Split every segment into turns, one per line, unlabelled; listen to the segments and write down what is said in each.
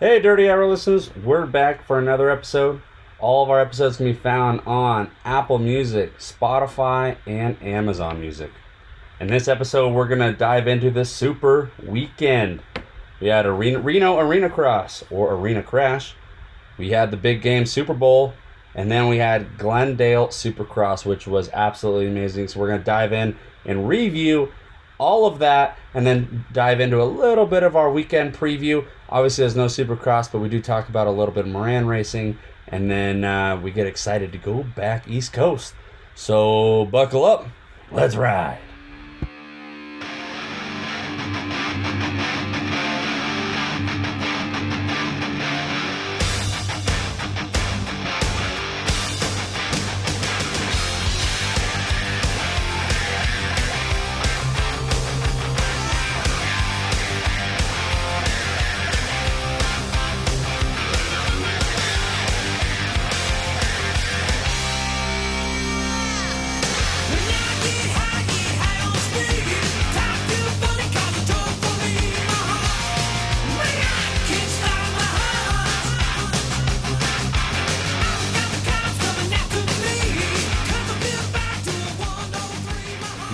Hey, Dirty Hour listeners, we're back for another episode. All of our episodes can be found on Apple Music, Spotify, and Amazon Music. In this episode, we're going to dive into the Super Weekend. We had Arena, Reno Arena Cross or Arena Crash. We had the big game Super Bowl. And then we had Glendale Supercross, which was absolutely amazing. So we're going to dive in and review all of that and then dive into a little bit of our weekend preview. Obviously, there's no Supercross, but we do talk about a little bit of Moran racing, and then uh, we get excited to go back East Coast. So buckle up, let's ride.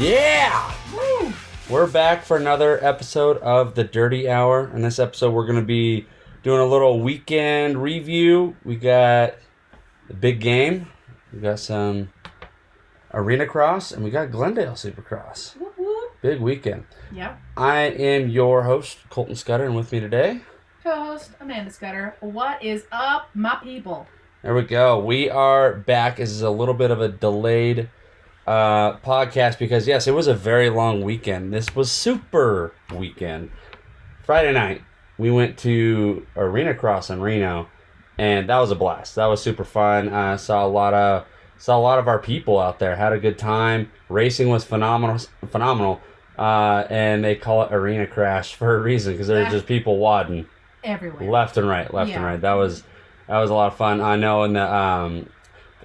Yeah! We're back for another episode of the Dirty Hour. In this episode, we're going to be doing a little weekend review. We got the big game, we got some Arena Cross, and we got Glendale Supercross.
Whoop, whoop.
Big weekend.
Yeah.
I am your host, Colton Scudder, and with me today,
Co-host Amanda Scudder. What is up, my people?
there we go. We are back. This is a little bit of a delayed uh, podcast because, yes, it was a very long weekend. This was super weekend. Friday night, we went to Arena Cross in Reno, and that was a blast. That was super fun. I saw a lot of saw a lot of our people out there. Had a good time. Racing was phenomenal. Phenomenal. Uh, and they call it Arena Crash for a reason because there's just people wadding
Everywhere.
left and right, left and right. That was that was a lot of fun. I know in the um,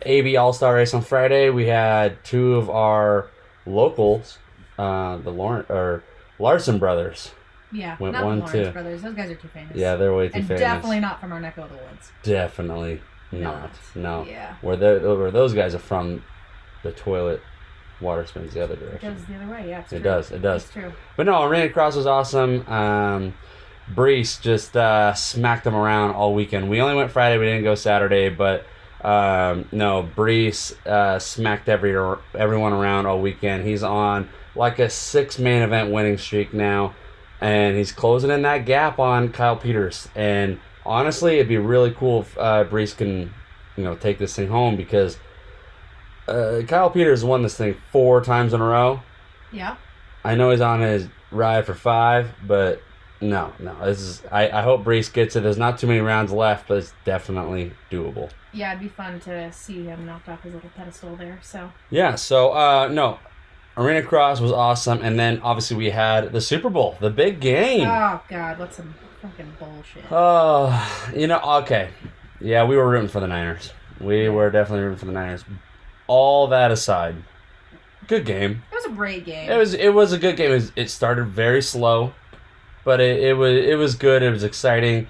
AB All Star Race on Friday, we had two of our locals, uh, the Lauren or Larson brothers.
yeah.
went
not
one,
the Lawrence
two.
brothers. Those guys are too famous.
Yeah, they're way too famous.
and
famous.
definitely not from our neck of the woods.
Definitely not. No.
Yeah.
Where where those guys are from, the toilet water spins the other direction.
It goes the other way. Yeah.
It
true.
does. It does.
It's true.
But no, Arena Cross was awesome. Um, Brees just uh, smacked them around all weekend. We only went Friday. We didn't go Saturday, but um, no, Brees uh, smacked every everyone around all weekend. He's on like a six main event winning streak now, and he's closing in that gap on Kyle Peters. And honestly, it'd be really cool if uh, Brees can, you know, take this thing home because uh, Kyle Peters won this thing four times in a row.
Yeah.
I know he's on his ride for five, but no, no. This is. I, I hope Brees gets it. There's not too many rounds left, but it's definitely doable.
Yeah. It'd be fun to see him knocked off his little pedestal there. So.
Yeah. So uh, no, Arena Cross was awesome, and then obviously we had the Super Bowl, the big game.
Oh God, what's some fucking bullshit.
Oh, you know. Okay. Yeah, we were rooting for the Niners. We were definitely rooting for the Niners. All that aside, good game.
It was a great game.
It was it was a good game. It, was, it started very slow, but it, it was it was good. It was exciting.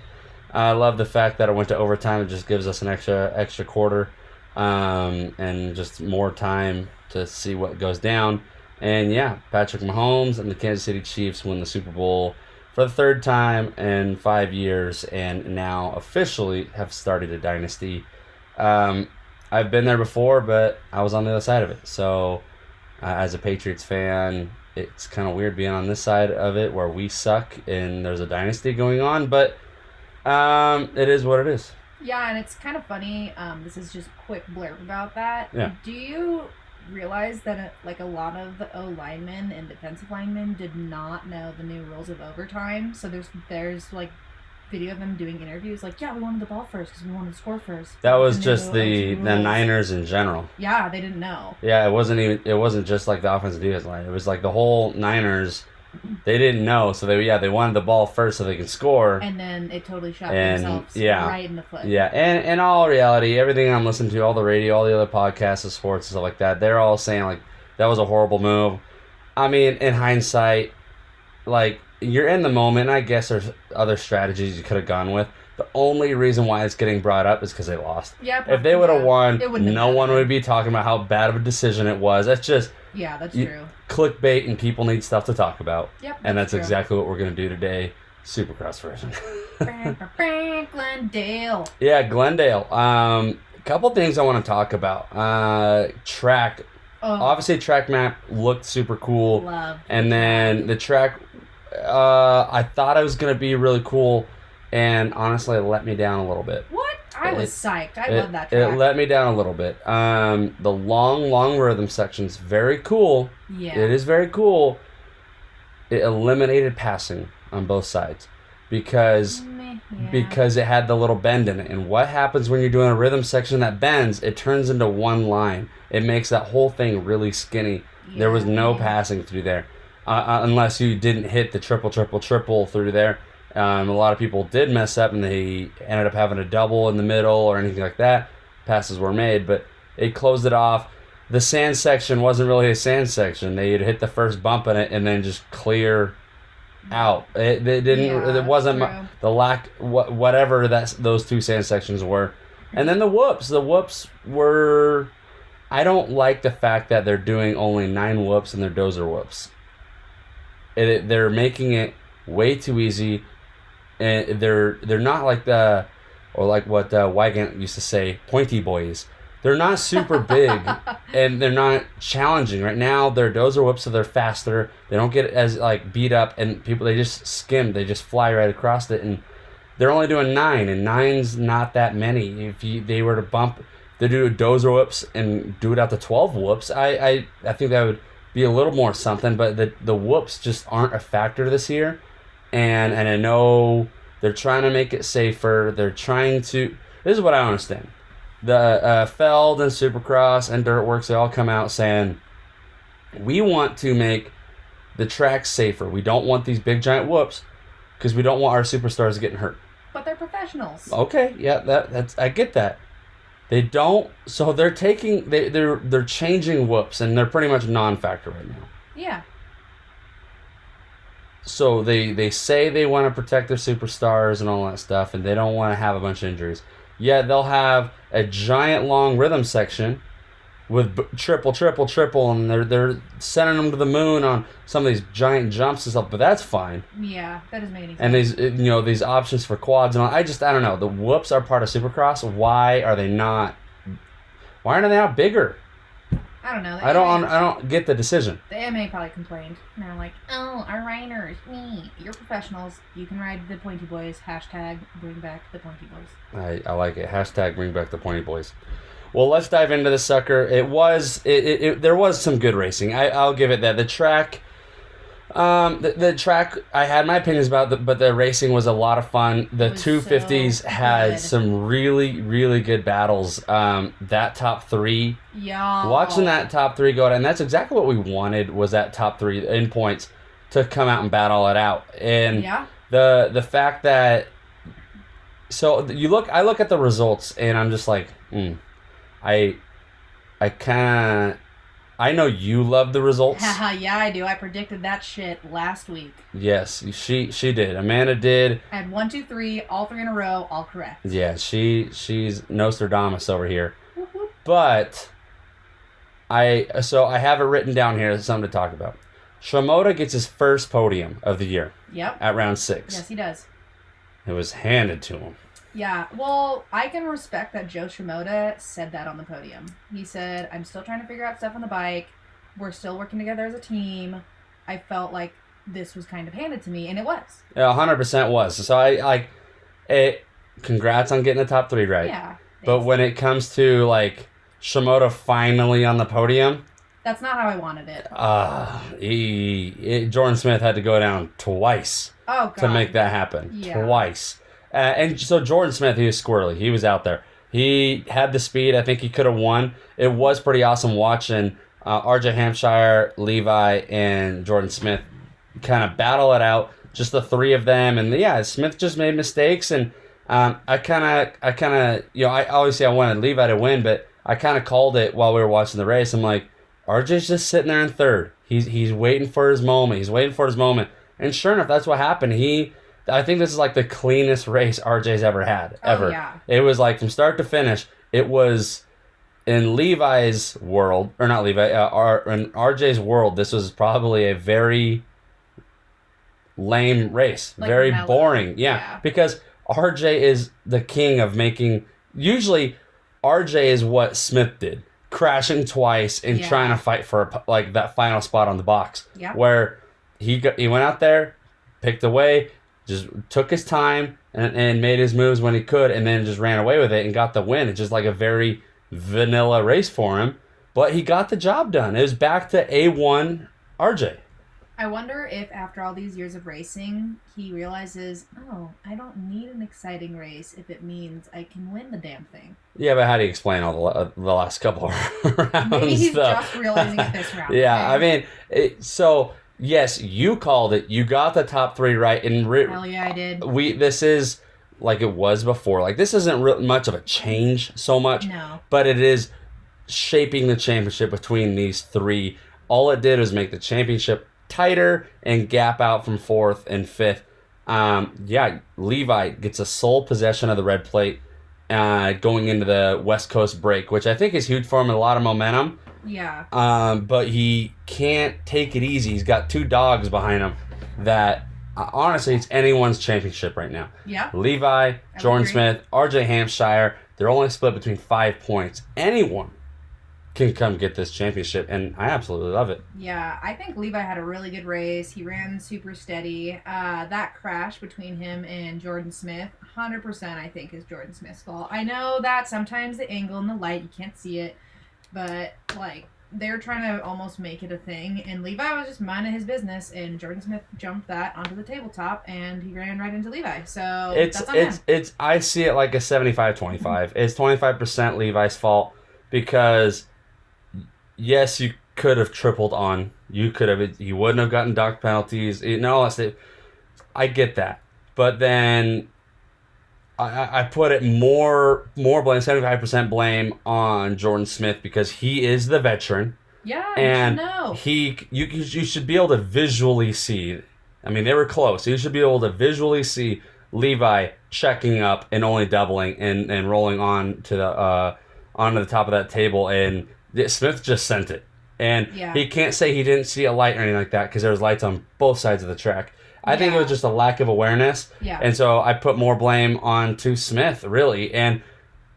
I love the fact that it went to overtime. It just gives us an extra extra quarter, um, and just more time to see what goes down. And yeah, Patrick Mahomes and the Kansas City Chiefs win the Super Bowl for the third time in five years, and now officially have started a dynasty. Um, I've been there before, but I was on the other side of it, so uh, as a Patriots fan, it's kind of weird being on this side of it where we suck and there's a dynasty going on, but um, it is what it is.
Yeah, and it's kind of funny. Um, this is just a quick blurb about that.
Yeah.
Do you realize that uh, like a lot of the O linemen and defensive linemen did not know the new rules of overtime? So there's there's like video of them doing interviews like, yeah, we wanted the ball first because we wanted to score first.
That was just the the. Niners in general.
Yeah, they didn't know.
Yeah, it wasn't even it wasn't just like the offensive defense line. It was like the whole Niners. They didn't know, so they yeah they wanted the ball first so they can score.
And then it totally shot
And,
themselves
yeah.
right in the foot.
Yeah, and in all reality, everything I'm listening to, all the radio, all the other podcasts of sports and stuff like that, they're all saying like that was a horrible move. I mean, in hindsight, like you're in the moment. And I guess there's other strategies you could have gone with. The only reason why it's getting brought up is because they lost.
Yeah.
If they would have
yeah.
won, no one would be talking about how bad of a decision it was. That's just
Yeah, that's
You-
true.
clickbait, and people need stuff to talk about.
Yep.
And that's exactly what we're gonna do today. Supercross version.
Glendale.
yeah, Glendale. Um, a couple things I want to talk about. Uh, track.
Oh,
Obviously, track map looked super cool.
love.
and then the track uh i thought it was gonna be really cool and honestly it let me down a little bit.
What? I was psyched. I
it,
love that
it let me down a little bit. Um the long long rhythm section's very cool.
Yeah.
it is very cool. It eliminated passing on both sides because
yeah.
because it had the little bend in it. And what happens when you're doing a rhythm section that bends? It turns into one line. It makes that whole thing really skinny. There was no passing through there, uh, uh, unless you didn't hit the triple, triple, triple through there. Um, a lot of people did mess up, and they ended up having a double in the middle or anything like that. Passes were made, but it closed it off. The sand section wasn't really a sand section. They'd hit the first bump in it and then just clear out. It, it didn't.
Yeah,
it wasn't
true.
the lack. What whatever that those two sand sections were, and then the whoops. The whoops were. I don't like the fact that they're doing only nine whoops and they're dozer whoops. It, it- they're making it way too easy, and they're they're not like the, or like what uh, Wygant used to say, pointy boys. They're not super big, and they're not challenging. Right now, they're dozer whoops, so they're faster. They don't get as like beat up, and people they just skim. They just fly right across it, and they're only doing nine, and nine's not that many. If you they were to bump, they do a dozer whoops and do it out to twelve whoops. I I, I think that would be a little more something, but the the whoops just aren't a factor this year, and and I know they're trying to make it safer. They're trying to. This is what I understand. The uh, Feld and Supercross and Dirt Wurx they all come out saying we want to make the track safer. We don't want these big giant whoops because we don't want our superstars getting hurt.
But they're professionals.
Okay, yeah, that that's I get that. They don't, so they're taking they they're they're changing whoops and they're pretty much non-factor right now.
Yeah.
So they they say they want to protect their superstars and all that stuff, and they don't want to have a bunch of injuries. Yet they'll have a giant long rhythm section with b- triple, triple, triple, and they're they're sending them to the moon on some of these giant jumps and stuff. But that's fine.
Yeah. That doesn't make any sense.
and these you know these options for quads and all, I just I don't know the whoops are part of Supercross. Why are they not? Why aren't they out bigger?
I don't know. The
I don't I don't get the decision.
The AMA probably complained. And they're like, oh, our riders, me, you're professionals. You can ride the Pointy Boys. Hashtag bring back the Pointy Boys.
I, I like it. Hashtag bring back the pointy boys. Well, let's dive into the sucker. It was it, it, it there was some good racing. I I'll give it that. The track. Um, the, the track I had my opinions about, the, but the racing was a lot of fun. The two fifties
so
had
good.
some really really good battles. Um, that top three
Yeah.
watching that top three go out, and that's exactly what we wanted was that top three in points to come out and battle it out. And
Yeah.
the the fact that so you look, I look at the results, and I'm just like, mm, I, I of, I know you love the results.
Haha, yeah, I do. I predicted that shit last week.
yes, she she did. Amanda did.
I had one, two, three, all three in a row, all correct.
Yeah, she she's Nostradamus over here. But I so I have it written down here as something to talk about. Shimoda gets his first podium of the year
Yep.
at round six.
Yes, he does.
It was handed to him.
Yeah, well, I can respect that Joe Shimoda said that on the podium. He said, I'm still trying to figure out stuff on the bike. We're still working together as a team. I felt like this was kind of handed to me, and it was.
Yeah, hundred percent was. So I like it. Congrats on getting the top three right.
Yeah.
But when it comes to like Shimoda finally on the podium,
That's not how I wanted it.
uh, he, it, Jordan Smith had to go down twice
Oh, God.
to make that happen.
Yeah.
Twice. Uh, and so Jordan Smith, he was squirrely. He was out there. He had the speed. I think he could have won. It was pretty awesome watching uh, RJ Hampshire, Levi, and Jordan Smith kind of battle it out. Just the three of them, and yeah, Smith just made mistakes, and um, I kind of, I kind of, you know, I obviously I wanted Levi to win, but I kind of called it while we were watching the race. I'm like, RJ's just sitting there in third. He's he's waiting for his moment. He's waiting for his moment. And sure enough, that's what happened. He, I think this is like the cleanest race RJ's ever had, ever.
Oh, yeah.
It was like from start to finish, it was in Levi's world, or not Levi, uh, R, in RJ's world, this was probably a very lame race.
Like
very
mellow.
boring. Yeah,
Yeah.
Because RJ is the king of making, usually, RJ is what Smith did. Crashing twice and
Yeah.
trying to fight for a like that final spot on the box
Yeah.
where he got, he went out there, picked away, just took his time and, and made his moves when he could, and then just ran away with it and got the win. It's just like a very vanilla race for him, but he got the job done. It was back to A one RJ.
I wonder if after all these years of racing, he realizes, oh, I don't need an exciting race if it means I can win the damn thing.
Yeah, but how do you explain all the, la- the last couple of rounds?
Maybe he's
though?
just realizing it this round.
Yeah,
okay?
I mean, it, so yes, you called it. You got the top three right, and re-
hell yeah, I did.
we this is like it was before. Like this isn't real much of a change so much,
No,
but it is shaping the championship between these three. All it did was make the championship tighter and gap out from fourth and fifth. Um, yeah, Levi gets a sole possession of the red plate uh, going into the West Coast break, which I think is huge for him and a lot of momentum.
Yeah,
Um, but he can't take it easy. He's got two dogs behind him that uh, honestly, it's anyone's championship right now.
yeah,
Levi, Jordan
agree.
Smith, RJ Hampshire, they're only split between five points. Anyone can come get this championship, and I absolutely love it.
yeah. I think Levi had a really good race. He ran super steady. Uh, that crash between him and Jordan Smith, 100% I think is Jordan Smith's fault. I know that sometimes the angle and the light, you can't see it, but like they're trying to almost make it a thing, and Levi was just minding his business, and Jordan Smith jumped that onto the tabletop, and he ran right into Levi. So
It's
that's on
it's
him.
it's I see it like a 75-25. It's 25% Levi's fault because yes, you could have tripled on. You could have you wouldn't have gotten dock penalties. You know, I say I get that. But then I, I put it more more blame, seventy five percent blame on Jordan Smith because he is the veteran.
Yeah,
and
you know.
He you you should be able to visually see. I mean, they were close. You should be able to visually see Levi checking up and only doubling and, and rolling on to the uh, onto the top of that table, and Smith just sent it. And
Yeah.
he can't say he didn't see a light or anything like that because there was lights on both sides of the track. I think it was just a lack of awareness,
Yeah.
and so I put more blame on to Smith really. And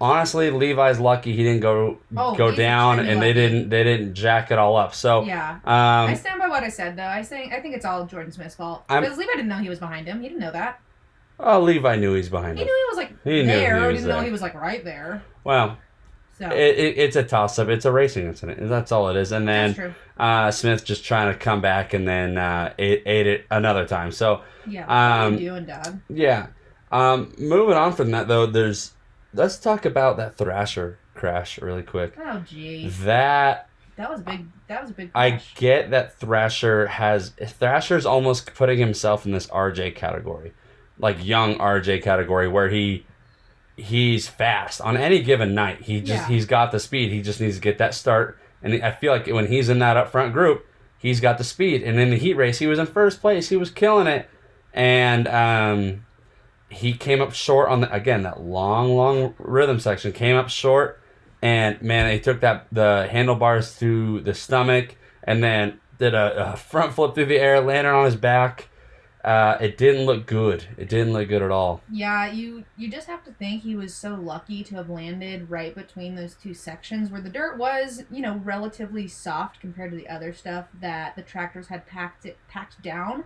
honestly, Levi's lucky he didn't go
Oh,
go down, and they didn't they didn't jack it all up. So
yeah. I
um,
stand by what I said, though. I think I think it's all Jordan Smith's fault
I'm-
because Levi didn't know he was behind him. He didn't know that.
oh, Levi knew he's behind
He
him.
knew he was like
He knew
there.
he
He
was
didn't know he was like right there.
Well,
So
it, it, it's a toss up. It's a racing incident. That's all it is. And
that's
then
true.
Uh, Smith just trying to come back and then uh, ate, ate it another time. So
Yeah.
um,
what are you doing, dog?
yeah. Um, moving on from that though, there's let's talk about that Thrasher crash really quick.
Oh, geez.
That
That was a big. That was a big.
I get that Thrasher has Thrasher's almost putting himself in this RJ category, like young RJ category, where he he's fast on any given night. He just
Yeah.
he's got the speed. He just needs to get that start. And I feel like when he's in that up front group, he's got the speed. And in the heat race, he was in first place. He was killing it, and um, he came up short on the again that long long rhythm section. Came up short and man, he took that the handlebars through the stomach, and then did a, a front flip through the air, landed on his back. Uh, it didn't look good. It didn't look good at all.
Yeah, you you just have to think he was so lucky to have landed right between those two sections where the dirt was, you know, relatively soft compared to the other stuff that the tractors had packed it packed down.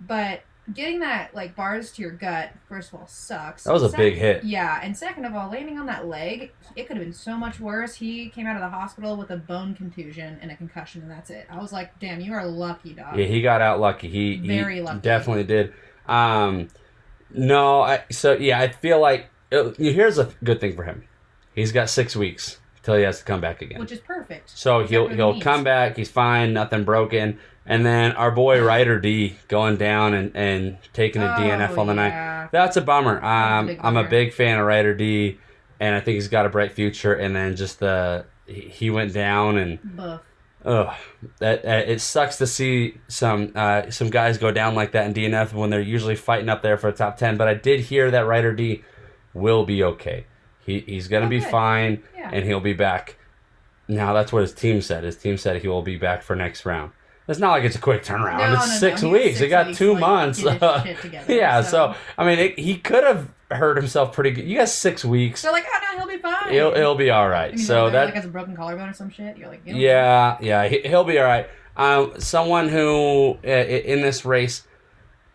But getting that like bars to your gut, first of all, sucks.
That was a
Sec-
big hit.
Yeah, and second of all, landing on that leg, it could have been so much worse. He came out of the hospital with a bone contusion and a concussion, and that's it. I was like, damn, you are lucky, dog.
Yeah, he got out lucky. He he
Very lucky.
definitely did. Um, no, I so yeah, I feel like uh, here's a good thing for him. He's got six weeks till he has to come back again.
Which is perfect.
So he'll he'll
needs.
come back. He's fine. Nothing broken. And then our boy Ryder D going down and, and taking a DNF
Oh,
on the night. That's a bummer.
That's a
Um, I'm a big fan of Ryder D, and I think he's got a bright future. And then just the he went down and
Buff.
Ugh, that uh, it sucks to see some uh, some guys go down like that in DNF when they're usually fighting up there for a top ten. But I did hear that Ryder D will be okay. He he's gonna
Oh,
be
good.
fine
Yeah.
and he'll be back. Now that's what his team said. His team said he will be back for next round. It's not like it's a quick turnaround.
No,
it's
no, no.
six
has
weeks.
six
They got
weeks,
two months.
get his shit together,
yeah. So.
so-
I mean, it, he could have hurt himself pretty good. You got six weeks.
They're like, oh no, he'll be fine.
It'll, it'll be all right.
I mean,
so
like,
that
like has a broken collarbone or some shit. You're like, you
yeah, yeah, he, he'll be all right. Um, someone who uh, in this race,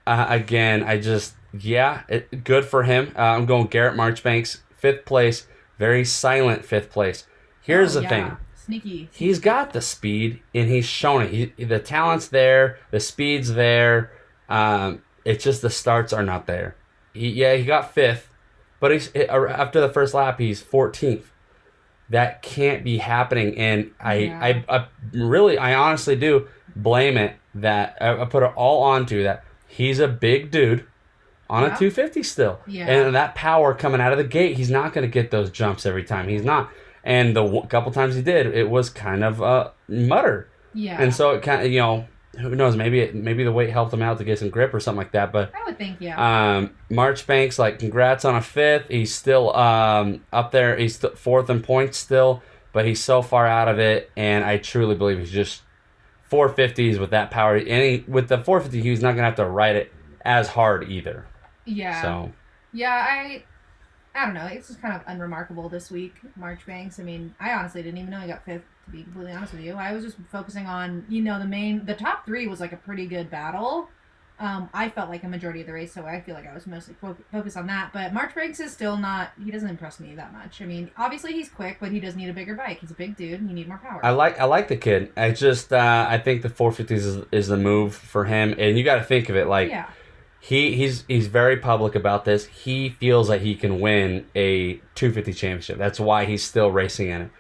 uh, again, I just yeah, it, good for him. Uh, I'm going Garrett Marchbanks, fifth place, very silent fifth place. Here's
Oh,
the
yeah.
thing:
Sneaky.
he's got the speed and he's shown it. He, the talent's there, the speed's there. Um, it's just the starts are not there. He, yeah, he got fifth, but he's uh, after the first lap, he's 14th. That can't be happening, and I,
Yeah.
I, I really, I honestly do blame it that I, I put it all onto that. He's a big dude on a 250 still,
Yeah.
and that power coming out of the gate, he's not going to get those jumps every time. He's not. And the w- couple times he did, it was kind of a mutter.
Yeah.
And so it kind of, you know, who knows? Maybe it, maybe the weight helped him out to get some grip or something like that. But
I would think, yeah.
um, Marchbanks, like, congrats on a fifth. He's still um, up there. He's st- fourth in points still, but he's so far out of it. And I truly believe he's just 450s with that power. And he, with the 450, he's not gonna have to ride it as hard either.
Yeah.
So
Yeah, I I don't know. It's just kind of unremarkable this week, Marchbanks. I mean, I honestly didn't even know he got fifth. To be completely honest with you, I was just focusing on you know the main the top three was like a pretty good battle. Um, I felt like a majority of the race, so I feel like I was mostly fo- focused on that. But Marchbanks is still not. He doesn't impress me that much. I mean, obviously he's quick, but he does need a bigger bike. He's a big dude, and you need more power.
I like I like the kid. I just uh, I think the 450s is, is the move for him. And you got to think of it like.
yeah,
he he's he's very public about this. He feels that he can win a 250 championship. That's why he's still racing in it.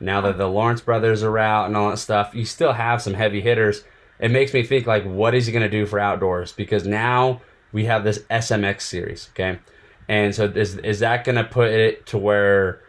Now that the Lawrence brothers are out and all that stuff, you still have some heavy hitters. It makes me think like, what is he gonna do for outdoors? Because now we have this SMX series, okay, and so is is that gonna put it to where?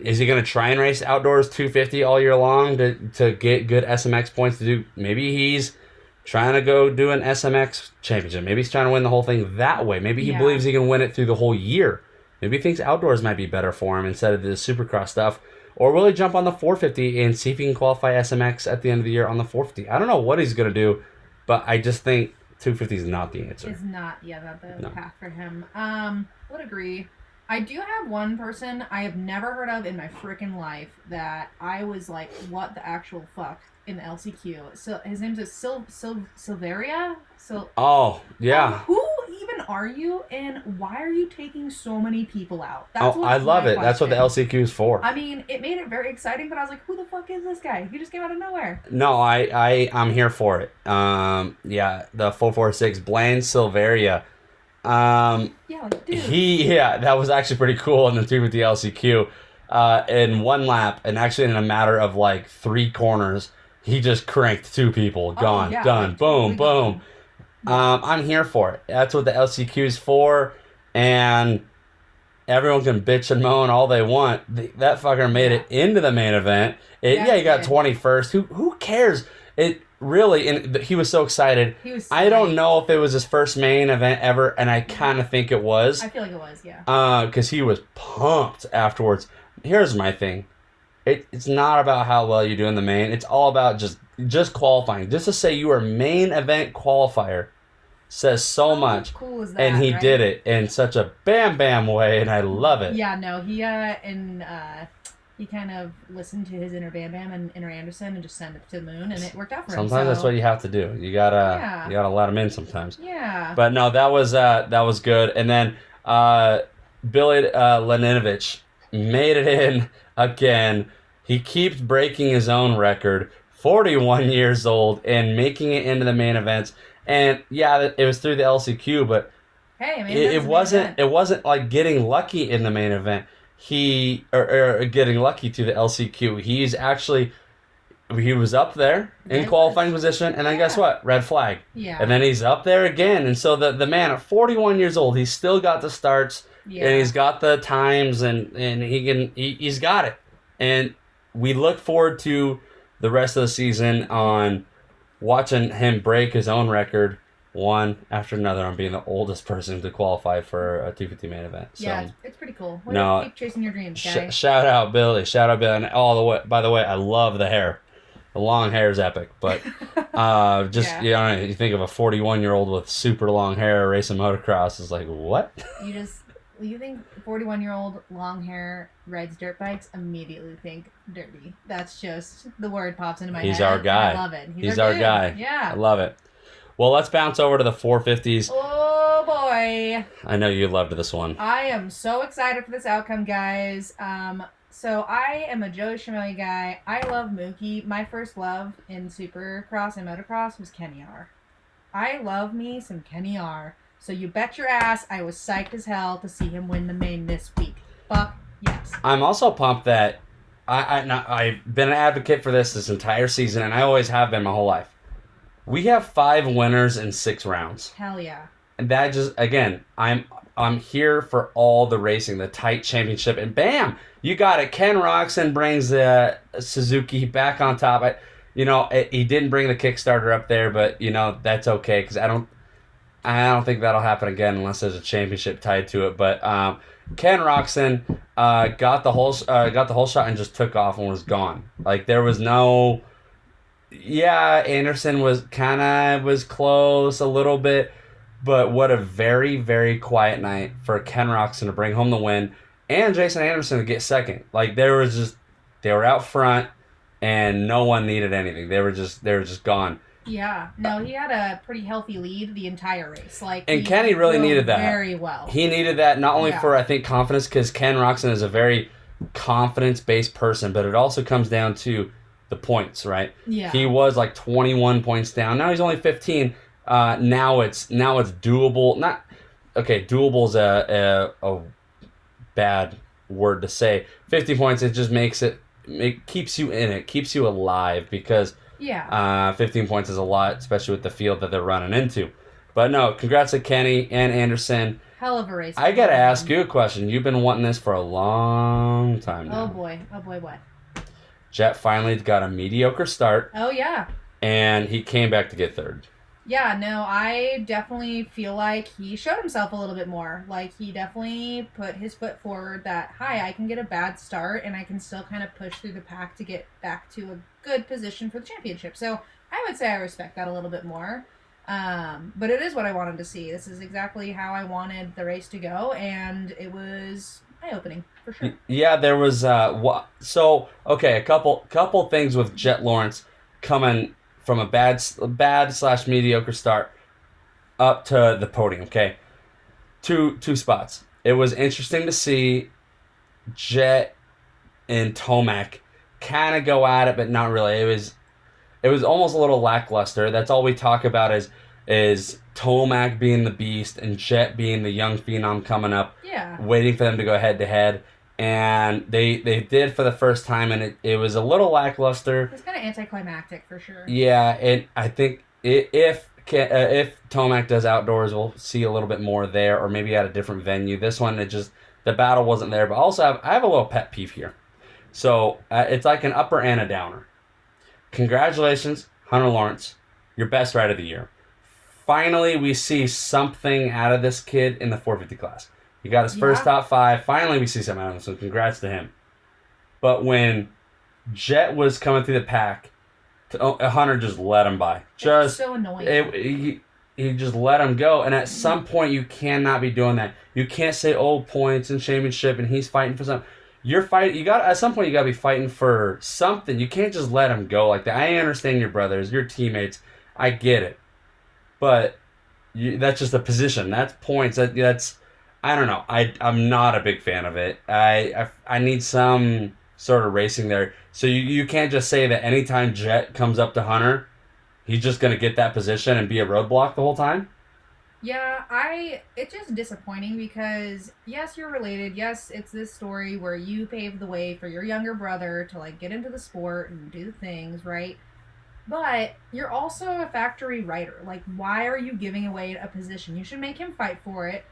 Is he gonna try and race outdoors 250 all year long to to get good SMX points to do? Maybe he's trying to go do an SMX championship. Maybe he's trying to win the whole thing that way. Maybe he
Yeah.
believes he can win it through the whole year. Maybe he thinks outdoors might be better for him instead of the supercross stuff. Or will he jump on the 450 and see if he can qualify SMX at the end of the year on the 450? I don't know what he's going to do, but I just think 250 is not the answer.
is not yeah that the
No.
path for him. Um, would agree. I do have one person I have never heard of in my freaking life that I was like, what the actual fuck in the LCQ. So his name's is Sil Sil Silveira. Sil.
Oh, yeah.
Um, who even are you, and why are you taking so many people out?
Oh,
what's
I love it. That's what the. LCQ is for.
I mean, it made it very exciting, but I was like, who the fuck is this guy? He just came out of nowhere.
No, I, I, I'm here for it. Um, yeah, the 446 Blaine Silveira. Um,
Yeah, like, dude.
He, yeah, that was actually pretty cool in the 250 LCQ. Uh, in one lap, and actually in a matter of like three corners, he just cranked two people.
Oh,
Gone,
yeah,
done, boom, boom. Um, I'm here for it. That's what the LCQ is for, and everyone can bitch and moan all they want. Th- that fucker made it into the main event. It,
Yeah,
yeah, he got 21st. Who who cares? It really, and he was so excited.
He was.
I don't
psyched.
know if it was his first main event ever, and I kind of think it was
I feel like it was. Yeah.
uh because he was pumped afterwards here's my thing it, it's not about how well you do in the main it's all about just just qualifying just to say you are main event qualifier says so
How
much
Cool is that?
and he
right?
did it in such a bam bam way and i love it
Yeah, no, he uh and uh he kind of listened to his inner Bam Bam and inner Anderson and just sent it to the moon and it worked out for him.
sometimes that's what you have to do you gotta
Yeah.
you gotta let them in sometimes
Yeah.
But no, that was uh, that was good. And then uh, Billy uh, Laninovich made it in again. He keeps breaking his own record. 41 years old and making it into the main events. And yeah, it was through the LCQ, but
hey,
it, it wasn't it wasn't like getting lucky in the main event. He or, or getting lucky to the LCQ. He's actually he was up there in qualifying position, and then guess what? Red flag.
Yeah.
And then he's up there again. And so the, the man at 41 years old, he's still got the starts
yeah.
and he's got the times and, and he can, he, he's got it. And we look forward to the rest of the season on watching him break his own record one after another on being the oldest person to qualify for a 250 main event. So
yeah, it's, pretty cool.
No,
keep chasing your dreams,
sh-
guys.
shout out Billy, shout out Billy, and all the way. By the way, I love the hair. The long hair is epic, but uh, just
Yeah.
you know, you think of a 41 year old with super long hair racing motocross is like what?
You just you think forty one year old long hair rides dirt bikes, immediately think dirty. That's just the word pops into my head.
He's
head.
our guy.
I love it.
He's our
dude.
guy.
Yeah i
love it. Well, let's bounce over to the 450s.
Oh boy.
I know you loved this one.
I am so excited for this outcome, guys. Um, so I am a Joe Schmelly guy. I love Mookie. My first love in Supercross and Motocross was Kenny R. I love me some Kenny R. So you bet your ass I was psyched as hell to see him win the main this week. Fuck yes.
I'm also pumped that I, I not, I've been an advocate for this this entire season, and I always have been my whole life. We have five winners in six rounds,
Hell yeah.
And that just again, I'm I'm here for all the racing, the tight championship, and bam, you got it. Ken Roczen brings the Suzuki back on top. I, you know, it, he didn't bring the Kickstarter up there, but you know that's okay because I don't. I don't think that'll happen again unless there's a championship tied to it. But um, Ken Roczen uh, got the whole uh, got the whole shot and just took off and was gone. Like there was no. Yeah, Anderson was kind of was close a little bit, but what a very very quiet night for Ken Roczen to bring home the win and Jason Anderson to get second. Like there was just they were out front and no one needed anything. They were just they were just gone.
Yeah. No, he had a pretty healthy lead the entire race. Like
And Kenny really needed that.
very well.
He needed that not only
Yeah.
for I think confidence because Ken Roczen is a very confidence based person, but it also comes down to the points, right?
yeah.
He was like 21 points down. Now he's only 15. Uh, now it's now it's doable. Not okay. Doable is a, a a bad word to say. 50 points. It just makes it. It keeps you in it. Keeps you alive because
yeah.
uh, 15 points is a lot, especially with the field that they're running into. But no, congrats to Kenny and Anderson.
Hell of a race.
I gotta ask you a question. You've been wanting this for a long time now.
Oh boy. Oh boy. What?
Jet finally got a mediocre start,
Oh yeah.
and he came back to get third.
Yeah, no, I definitely feel like he showed himself a little bit more. Like he definitely put his foot forward that hi, I can get a bad start and I can still kind of push through the pack to get back to a good position for the championship. So I would say I respect that a little bit more. Um, but it is what I wanted to see. This is exactly how I wanted the race to go, and it was eye opening for sure.
Yeah, there was uh so okay, a couple couple things with Jet Lawrence coming from a bad bad slash mediocre start up to the podium. Okay, two two spots. It was interesting to see Jet and Tomac kind of go at it, but not really. It was it was almost a little lackluster. That's all we talk about is is Tomac being the beast and Jet being the young phenom coming up
Yeah.
waiting for them to go head to head, and they they did for the first time, and it, it was a little lackluster.
It's kind of anticlimactic for sure.
Yeah, and I think i- if uh, if Tomac does outdoors, we'll see a little bit more there, or maybe at a different venue. This one, it just the battle wasn't there. But also, I have, I have a little pet peeve here. So uh, it's like an upper and a downer. Congratulations, Hunter Lawrence, your best ride of the year. Finally, we see something out of this kid in the 450 class. He got his first top five. Finally, we see something out of him. So congrats to him. But when Jet was coming through the pack, oh, Hunter just let him by. Just
so annoying.
it, he, he just let him go. And at mm-hmm. some point, you cannot be doing that. You can't say, "Oh, points and championship," and he's fighting for something. You're fighting. You got at some point, you got to be fighting for something. You can't just let him go like that. I understand your brothers, your teammates. I get it, but you, that's just a position. That's points. That that's. I don't know. I I'm not a big fan of it. I I, I need some sort of racing there. So you, you can't just say that anytime Jet comes up to Hunter, he's just gonna get that position and be a roadblock the whole time.
Yeah, I it's just disappointing because yes, you're related. Yes, it's this story where you paved the way for your younger brother to like get into the sport and do things, right? But you're also a factory writer. Like why are you giving away a position? You should make him fight for it.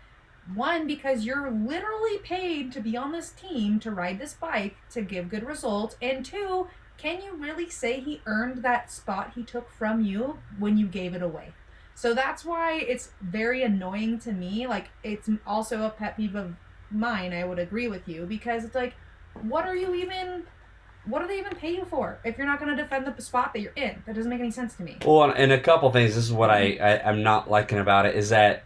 One because you're literally paid to be on this team to ride this bike to give good results, and two, can you really say he earned that spot he took from you when you gave it away? So that's why it's very annoying to me. Like, it's also a pet peeve of mine, I would agree with you, because it's like, what are you even. What do they even pay you for if you're not going to defend the spot that you're in? That doesn't make any sense to me.
Well, and a couple things. This is what I, I I'm not liking about it is that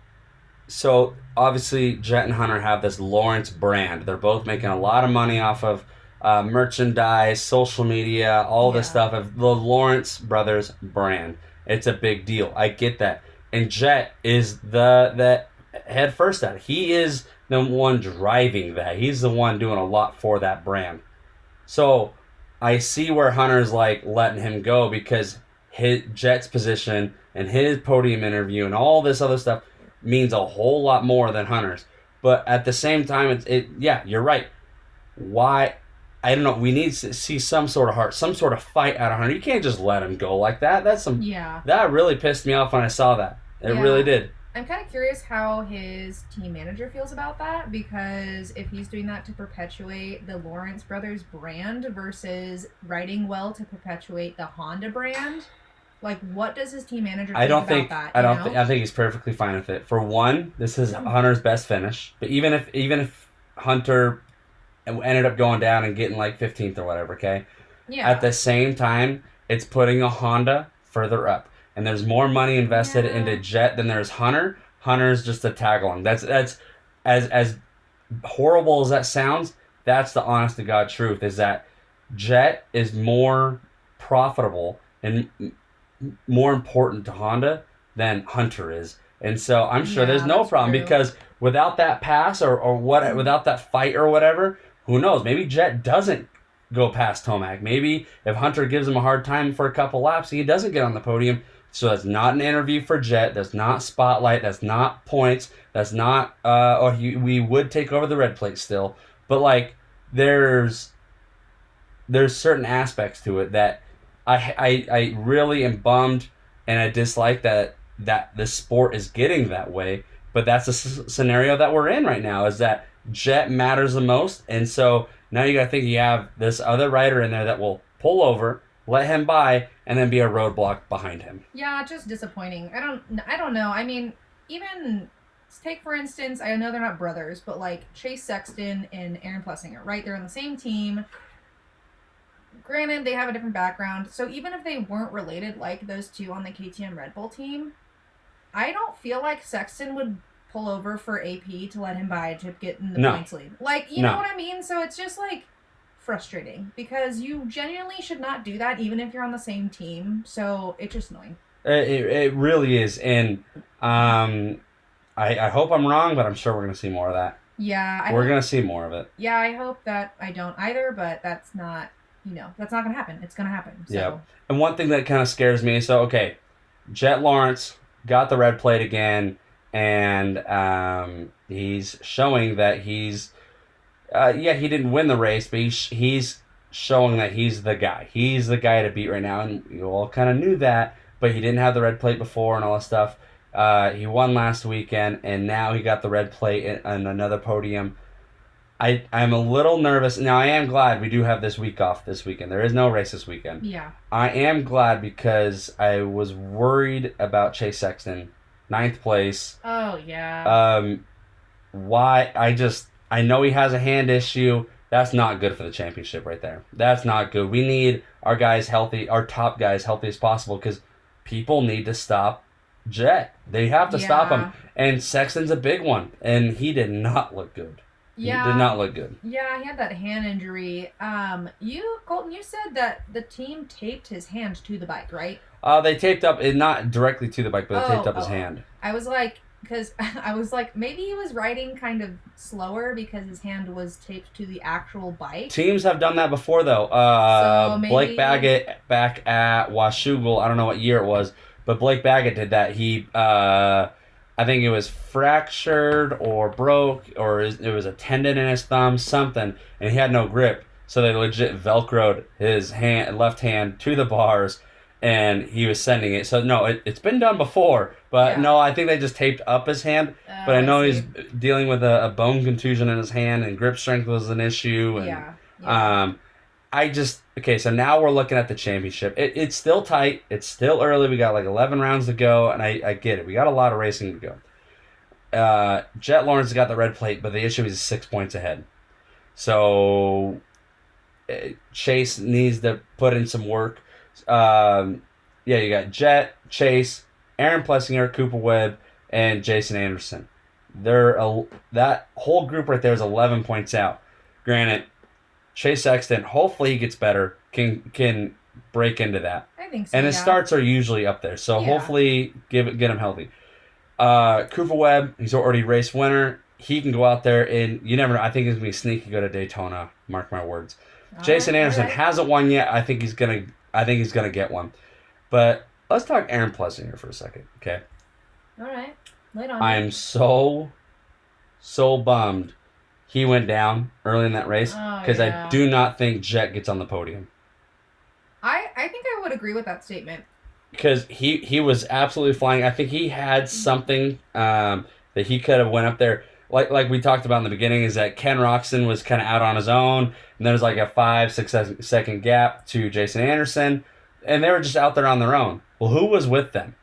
so obviously Jet and Hunter have this Lawrence brand. They're both making a lot of money off of uh, merchandise, social media, all this stuff of the Lawrence brothers brand. It's a big deal. I get that. And Jet is the the head first at it. He is the one driving that. He's the one doing a lot for that brand. So I see where Hunter's like letting him go because his Jet's position and his podium interview and all this other stuff means a whole lot more than Hunter's. But at the same time, it's it. Yeah, you're right. Why? I don't know. We need to see some sort of heart, some sort of fight out of Hunter. You can't just let him go like that. That's some.
Yeah.
That really pissed me off when I saw that. It
Yeah.
really did.
I'm kind of curious how his team manager feels about that because if he's doing that to perpetuate the Lawrence Brothers brand versus writing well to perpetuate the Honda brand, like what does his team manager think
I don't
about
think
that?
I don't
know?
think I think he's perfectly fine with it. For one, this is mm. Hunter's best finish. But even if even if Hunter ended up going down and getting like 15th or whatever, okay?
yeah.
At the same time, it's putting a Honda further up. And there's more money invested
Yeah.
into Jet than there's Hunter. Hunter's just a tag along. That's that's as as horrible as that sounds, that's the honest to God truth is that Jet is more profitable and more important to Honda than Hunter is. And so I'm sure
Yeah,
there's no problem
true.
because without that pass or, or what without that fight or whatever, who knows? Maybe Jet doesn't go past Tomac. Maybe if Hunter gives him a hard time for a couple laps, he doesn't get on the podium. So that's not an interview for Jet. That's not spotlight. That's not points. That's not. Uh, or he, we would take over the red plate still, but like there's there's certain aspects to it that I I, I really am bummed and I dislike that that the sport is getting that way. But that's the s- scenario that we're in right now. Is that Jet matters the most, and so now you got to think you have this other rider in there that will pull over, let him by, and then be a roadblock behind him.
Yeah, just disappointing. I don't I don't know. I mean, even take for instance, I know they're not brothers, but like Chase Sexton and Aaron Plessinger, right? They're on the same team. Granted, they have a different background, so even if they weren't related like those two on the KTM Red Bull team, I don't feel like Sexton would pull over for AP to let him by to get in the
No.
points lead. Like, you
No.
know what I mean? So it's just like frustrating because you genuinely should not do that even if you're on the same team. So it's just annoying.
It, it, it really is, and um, I I hope I'm wrong, but I'm sure we're gonna see more of that.
Yeah, I
we're
hope,
gonna see more of it.
yeah, I hope that I don't either, but that's not, you know, that's not gonna happen. It's gonna happen. So
Yeah. And one thing that kind of scares me, so okay, Jet Lawrence got the red plate again, and um, he's showing that he's, uh, yeah, he didn't win the race, but he's he's showing that he's the guy. He's the guy to beat right now, and you all kind of knew that, but he didn't have the red plate before and all that stuff. Uh, he won last weekend, and now he got the red plate and, another podium. I I'm a little nervous now. I am glad we do have this week off this weekend. There is no race this weekend.
yeah,
I am glad because I was worried about Chase Sexton, ninth place.
oh yeah,
Um, why? I just I know he has a hand issue. That's not good for the championship right there. That's not good. We need our guys healthy, our top guys healthy as possible because people need to stop Jet. They have to stop him. And Sexton's a big one, and he did not look good.
Yeah.
He did not look good.
Yeah, he had that hand injury. Um, you Colton, you said that the team taped his hand to the bike, right?
Uh, they taped up, it not directly to the bike, but they taped
Oh,
up his
oh.
hand.
I was like, because I was like, maybe he was riding kind of slower because his hand was taped to the actual bike.
Teams have done that before, though. Uh,
So maybe-
Blake Baggett back at Washougal, I don't know what year it was, but Blake Baggett did that. He, uh, I think it was fractured or broke, or it was a tendon in his thumb, something, and he had no grip. So they legit velcroed his hand, left hand to the bars, and he was sending it. So no, it, it's been done before, but
Yeah.
no, I think they just taped up his hand.
Uh,
But I know
see.
he's dealing with a, a bone contusion in his hand, and grip strength was an issue. And,
yeah. yeah.
um, I just okay. So now we're looking at the championship. It, it's still tight. It's still early. We got like eleven rounds to go, and I, I get it. We got a lot of racing to go. Uh, Jet Lawrence got the red plate, but the issue is six points ahead. So uh, Chase needs to put in some work. Um, yeah, you got Jet, Chase, Aaron Plessinger, Cooper Webb, and Jason Anderson. They're a, that whole group right there is eleven points out. Granted, Chase Sexton, hopefully he gets better, can can break into that.
I think so.
And his
yeah.
starts are usually up there, so
Yeah.
hopefully give it get him healthy. Uh, Cooper Webb, he's already race winner. He can go out there and you never know. I think he's gonna be sneaky go to Daytona. Mark my words.
All
Jason
right,
Anderson
right.
hasn't won yet. I think he's gonna. I think he's gonna get one. But let's talk Aaron Plessinger for a second, okay?
All right. It on.
I am so, so bummed he went down early in that race
Oh,
because
yeah.
I do not think Jet gets on the podium
I I think I would agree with that statement.
because he he was absolutely flying. I think he had something um, that he could have went up there. Like like we talked about in the beginning, is that Ken Roczen was kind of out on his own, and there was like a five six se- second gap to Jason Anderson, and they were just out there on their own. Well, who was with them?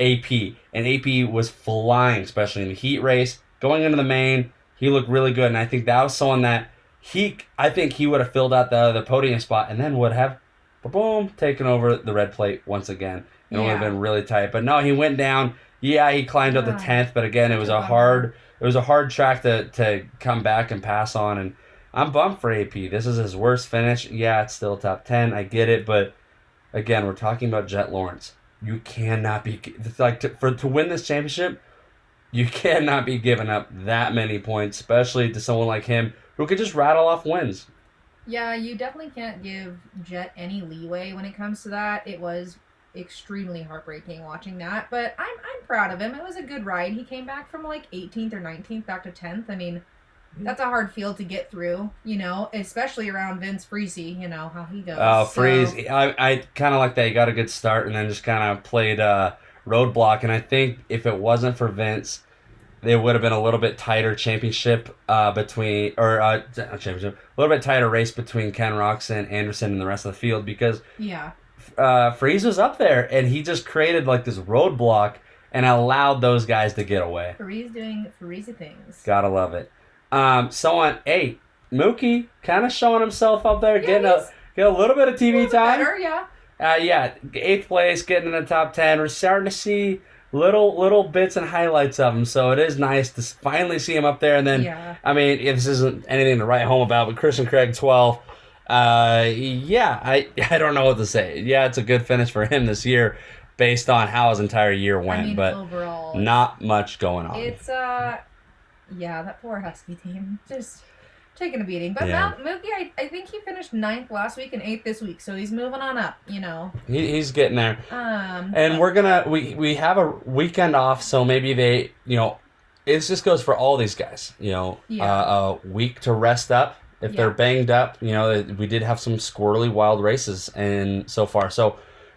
AP, and AP was flying, especially in the heat race. Going into the main, he looked really good, and I think that was someone that he, I think he would have filled out the the podium spot, and then would have, boom, taken over the red plate once again. It would have been really tight. But no, he went down. Yeah, he climbed up the tenth, but again, it was a hard, it was a hard track to to come back and pass on. And I'm bummed for AP. This is his worst finish. Yeah, it's still top ten. I get it, but again, we're talking about Jet Lawrence. You cannot be like to, for to win this championship. You cannot be giving up that many points, especially to someone like him who could just rattle off wins.
Yeah, you definitely can't give Jet any leeway when it comes to that. It was extremely heartbreaking watching that, but I'm I'm proud of him. It was a good ride. He came back from like 18th or 19th back to 10th. I mean, that's a hard field to get through, you know, especially around Vince Friese, you know, how he goes.
Oh,
So-
Freeze! I, I kind of like that. He got a good start and then just kind of played uh, roadblock. And I think if it wasn't for Vince, there would have been a little bit tighter championship uh, between, or uh, championship, a little bit tighter race between Ken Roczen, Anderson, and the rest of the field because
Yeah.
uh, Friese was up there and he just created like this roadblock and allowed those guys to get away.
Friese doing Friese things.
Gotta love it. Um, someone, hey, Mookie, kind of showing himself up there,
Yeah,
getting a get a little bit of TV time.
Better, yeah.
Uh, yeah, eighth place, getting in the top ten. We're starting to see little little bits and highlights of him, so it is nice to finally see him up there. And then,
yeah.
I mean, if this isn't anything to write home about, but Christian Craig twelve. Uh, yeah, I I don't know what to say. Yeah, it's a good finish for him this year, based on how his entire year went,
I mean,
but
overall,
not much going on.
It's uh, yeah, that poor Husky team just taking a beating. But
Yeah.
Mount Mookie, I, I think he finished ninth last week and eighth this week, so he's moving on up. You know,
He, he's getting there.
um,
And we're gonna we we have a weekend off, so maybe they you know, it just goes for all these guys. You know,
Yeah.
uh, a week to rest up if they're banged up. You know, we did have some squirrely wild races and so far, so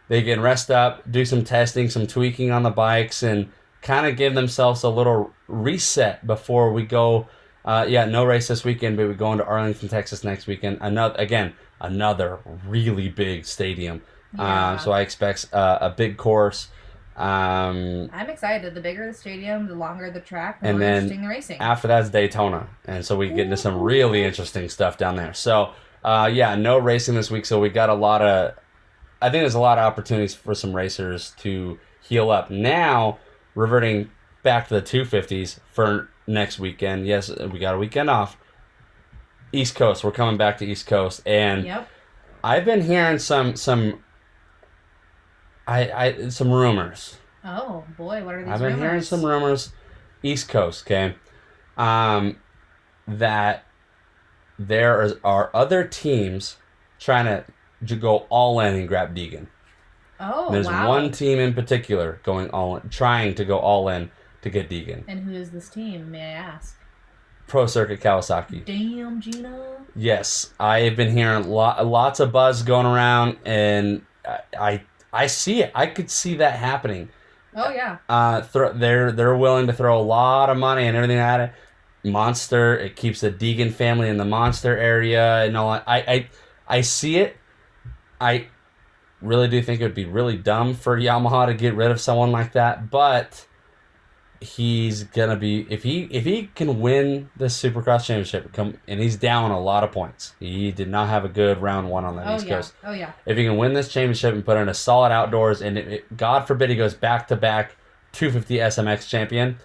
they can rest up, do some testing, some tweaking on the bikes, and kind of give themselves a little reset before we go. Uh, yeah, no race this weekend, but we go into Arlington, Texas next weekend. Another again, another really big stadium.
yeah.
Um, so I expect uh, a big course. Um,
I'm excited. The bigger the stadium, the longer the track, the
And
more
then
interesting the racing.
after that's Daytona, and so we get into some really interesting stuff down there. So uh, yeah, no racing this week, so we got a lot of. I think there's a lot of opportunities for some racers to heal up. Now reverting back to the 250s for next weekend. Yes, we got a weekend off. East Coast, we're coming back to East Coast, and
yep.
I've been hearing some some. I, I some rumors.
Oh boy, what are these
I've been hearing some rumors, East Coast, okay, um, that there is, are other teams trying to, to go all in and grab Deegan.
Oh
There's
wow.
one team in particular going all in, trying to go all in to get Deegan.
And who is this team? May I ask?
Pro Circuit Kawasaki.
Damn, Gina.
Yes, I have been hearing lot, lots of buzz going around, and I, I I see it. I could see that happening.
Oh yeah.
Uh, throw, they're they're willing to throw a lot of money and everything at it. Monster, it keeps the Deegan family in the Monster area and all. I I I see it. I really do think it would be really dumb for Yamaha to get rid of someone like that, but he's gonna be if he if he can win the Supercross championship come and he's down a lot of points. He did not have a good round one on the
Oh
East
yeah.
Coast.
Oh yeah.
If he can win this championship and put in a solid outdoors and it, it- God forbid he goes back to back 250 SMX champion,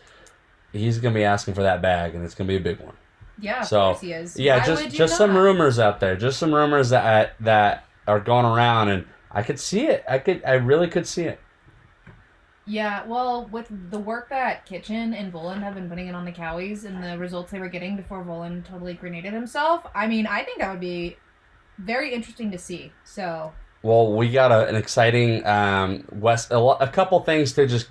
he's gonna be asking for that bag and it's gonna be a big one.
Yeah. Of
So,
course he is.
Yeah,
Why
just just some
not?
rumors out there, just some rumors that that are going around, and I could see it. I could, I really could see it.
Yeah, well, with the work that Kitchen and Volan have been putting in on the Cowies and the results they were getting before Volan totally grenaded himself, I mean, I think that would be very interesting to see. So,
Well, we got a, an exciting um, West, a, a couple things to just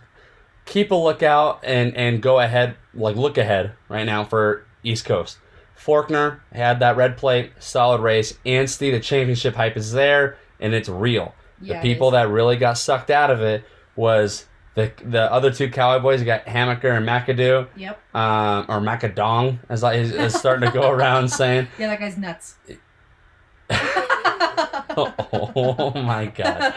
keep a lookout and and go ahead, like look ahead right now for East Coast. Forkner had that red plate, solid race. Anstey, the championship hype is there, and it's real.
yeah.
the people that really got sucked out of it was the the other two cowboy boys. You got Hammaker and McAdoo,
Yep.
um, or Macadong, as I is, is starting to go around saying.
Yeah, that guy's nuts.
Oh, my god!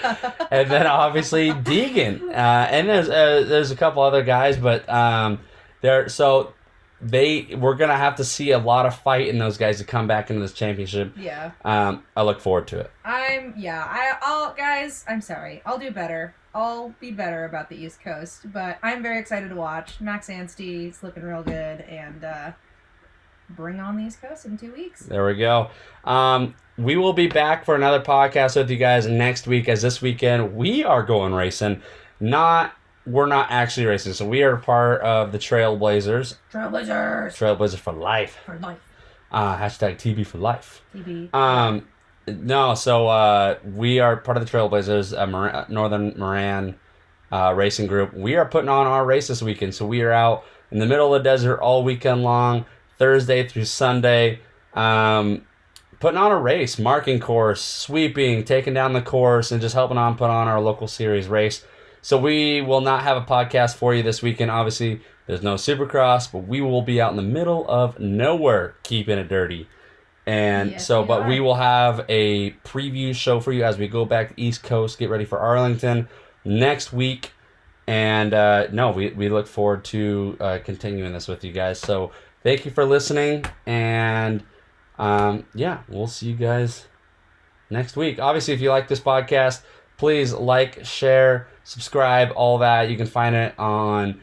And then obviously Deegan, uh, and there's uh, there's a couple other guys, but um, there so they we're gonna have to see a lot of fight in those guys to come back into this championship.
yeah.
Um, I look forward to it.
I'm yeah, I I'll guys, I'm sorry. I'll do better. I'll be better about the East Coast, but I'm very excited to watch. Max Anstey's looking real good and uh bring on the East Coast in 2 weeks.
There we go. Um, we will be back for another podcast with you guys next week. As this weekend we are going racing, not we're not actually racing. So we are part of the Trailblazers,
Trailblazers
Trailblazers for life.
for life.
Uh, hashtag TB for life.
TB.
Um, no, so uh, we are part of the Trailblazers, uh, Northern Moran uh, Racing Group. We are putting on our race this weekend, so we are out in the middle of the desert all weekend long, Thursday through Sunday, um, putting on a race, marking course, sweeping, taking down the course, and just helping on put on our local series race. So we will not have a podcast for you this weekend. Obviously, there's no Supercross, but we will be out in the middle of nowhere, keeping it dirty. And
Yes,
so,
we
but we will have a preview show for you as we go back to East Coast, get ready for Arlington next week. And uh, no, we, we look forward to uh, continuing this with you guys. So thank you for listening. And um, yeah, we'll see you guys next week. Obviously, if you like this podcast, please like, share, subscribe, all that. You can find it on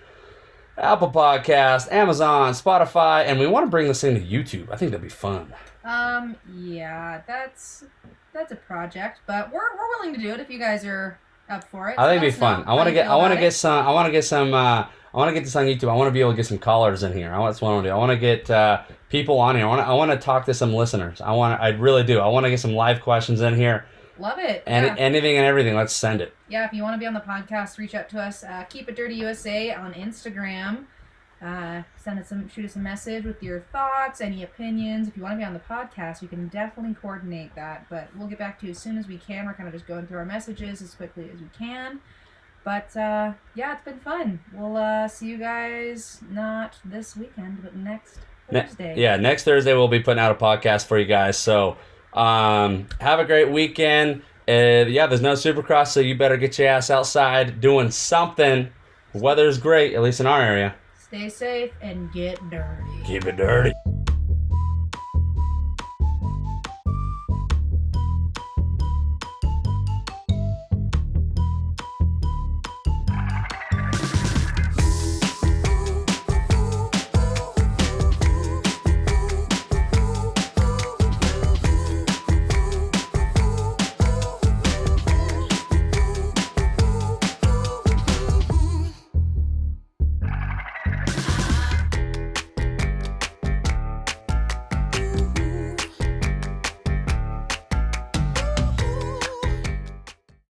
Apple Podcast, Amazon, Spotify, and we want to bring this thing to YouTube. I think that'd be fun.
Um yeah, that's that's a project, but we're we're willing to do it if you guys are up for it.
I think it'd be fun. I want to get. I want to get some. I want to get some. Uh, I want to get this on YouTube. I want to be able to get some callers in here. I want. That's what I want to do. I want to get uh, people on here. I want. To, I want to talk to some listeners. I want. I really do. I want to get some live questions in here.
Love it.
And
yeah.
anything and everything. Let's send it.
yeah, if you want to be on the podcast, reach out to us. Uh, Keep it dirty USA on Instagram. Uh, send us some, shoot us a message with your thoughts, any opinions. If you want to be on the podcast, we can definitely coordinate that. But we'll get back to you as soon as we can. We're kind of just going through our messages as quickly as we can. But uh, yeah, it's been fun. We'll uh, see you guys not this weekend, but next
Ne-
Thursday.
Yeah, next Thursday we'll be putting out a podcast for you guys. So um, have a great weekend. Uh, yeah, there's no Supercross, so you better get your ass outside doing something. Weather's great, at least in our area.
Stay safe and get dirty.
Keep it dirty.